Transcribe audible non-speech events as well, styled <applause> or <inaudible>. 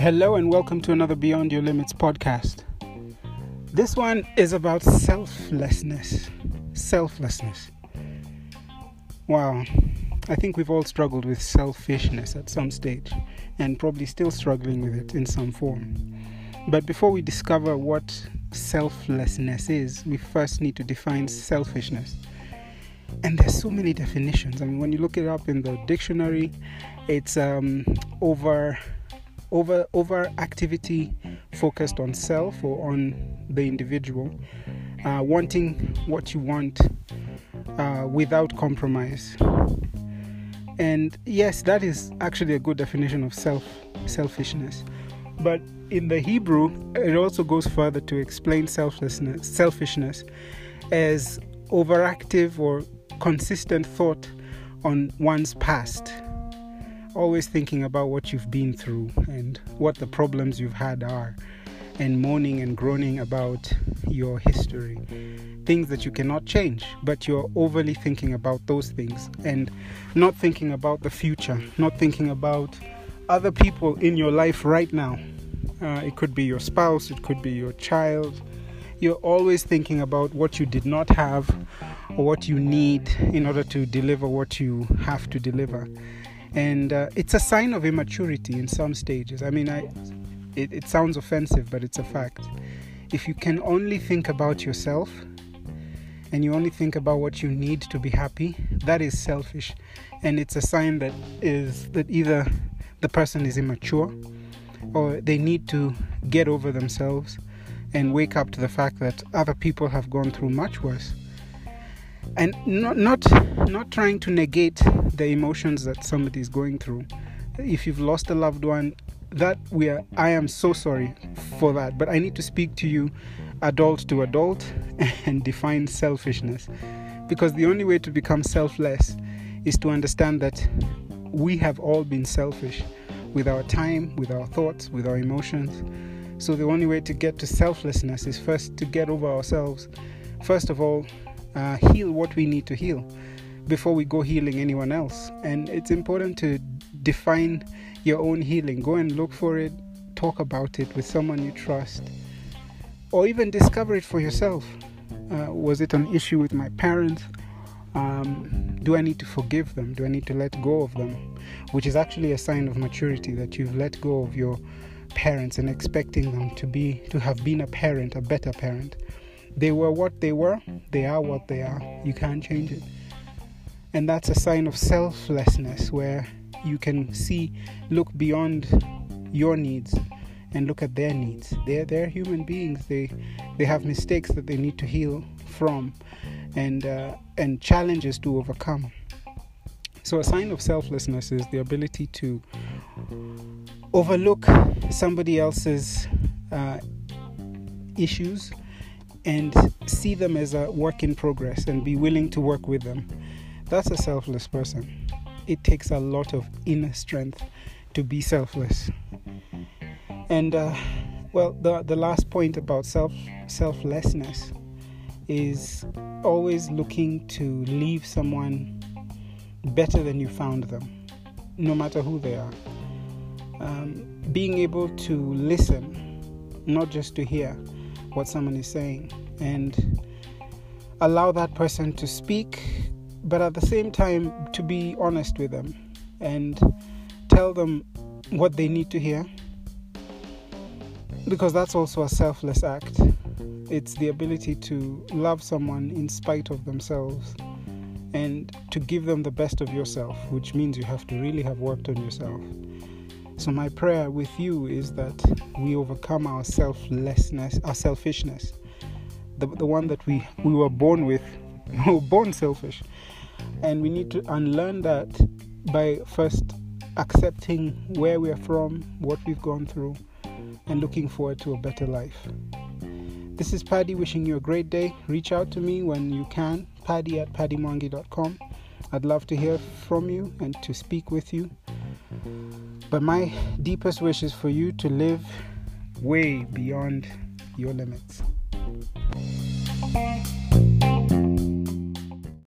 Hello, and welcome to another Beyond Your Limits podcast. This one is about selflessness. Selflessness. Wow, I think we've all struggled with selfishness at some stage and probably still struggling with it in some form. But before we discover what selflessness is, we first need to define selfishness. And there's so many definitions. I mean, when you look it up in the dictionary, it's um, over over over activity focused on self or on the individual, uh, wanting what you want uh, without compromise. And yes, that is actually a good definition of self selfishness. But in the Hebrew, it also goes further to explain selflessness, selfishness as overactive or consistent thought on one's past always thinking about what you've been through and what the problems you've had are, and moaning and groaning about your history. Things that you cannot change, but you're overly thinking about those things and not thinking about the future, not thinking about other people in your life right now. Uh, it could be your spouse, it could be your child. You're always thinking about what you did not have or what you need in order to deliver what you have to deliver and uh, it's a sign of immaturity in some stages. I mean, I, it, it sounds offensive, but it's a fact. If you can only think about yourself and you only think about what you need to be happy, that is selfish, and it's a sign that is that either the person is immature or they need to get over themselves and wake up to the fact that other people have gone through much worse. And not not not trying to negate the emotions that somebody is going through. If you've lost a loved one that we are i am so sorry for that. But i need to speak to you adult to adult <laughs> and define selfishness. Because the only way to become selfless is to understand that we have all been selfish with our time with our thoughts with our emotions so the only way to get to selflessness is first to get over ourselves first of all uh, heal what we need to heal before we go healing anyone else. And it's important to define your own healing. Go and look for it, talk about it with someone you trust, or even discover it for yourself. Uh, was it an issue with my parents? Um, do I need to forgive them? Do I need to let go of them? Which is actually a sign of maturity that you've let go of your parents and expecting them to be to have been a parent, a better parent. They were what they were, they are what they are. You can't change it. And that's a sign of selflessness where you can see, look beyond your needs and look at their needs. They're, they're human beings. They, they have mistakes that they need to heal from and, uh, and challenges to overcome. So, a sign of selflessness is the ability to overlook somebody else's uh, issues and see them as a work in progress and be willing to work with them. That's a selfless person. It takes a lot of inner strength to be selfless. And uh, well, the the last point about self selflessness is always looking to leave someone better than you found them, no matter who they are. Um, being able to listen, not just to hear what someone is saying and allow that person to speak, but at the same time to be honest with them and tell them what they need to hear. Because that's also a selfless act. It's the ability to love someone in spite of themselves and to give them the best of yourself, which means you have to really have worked on yourself. So, my prayer with you is that we overcome our selflessness, our selfishness, the, the one that we, we were born with. <laughs> We were born selfish. And we need to unlearn that by first accepting where we are from, what we've gone through, and looking forward to a better life. This is Paddy wishing you a great day. Reach out to me when you can, paddy at paddymwangi.com. I'd love to hear from you and to speak with you. But my deepest wish is for you to live way beyond your limits.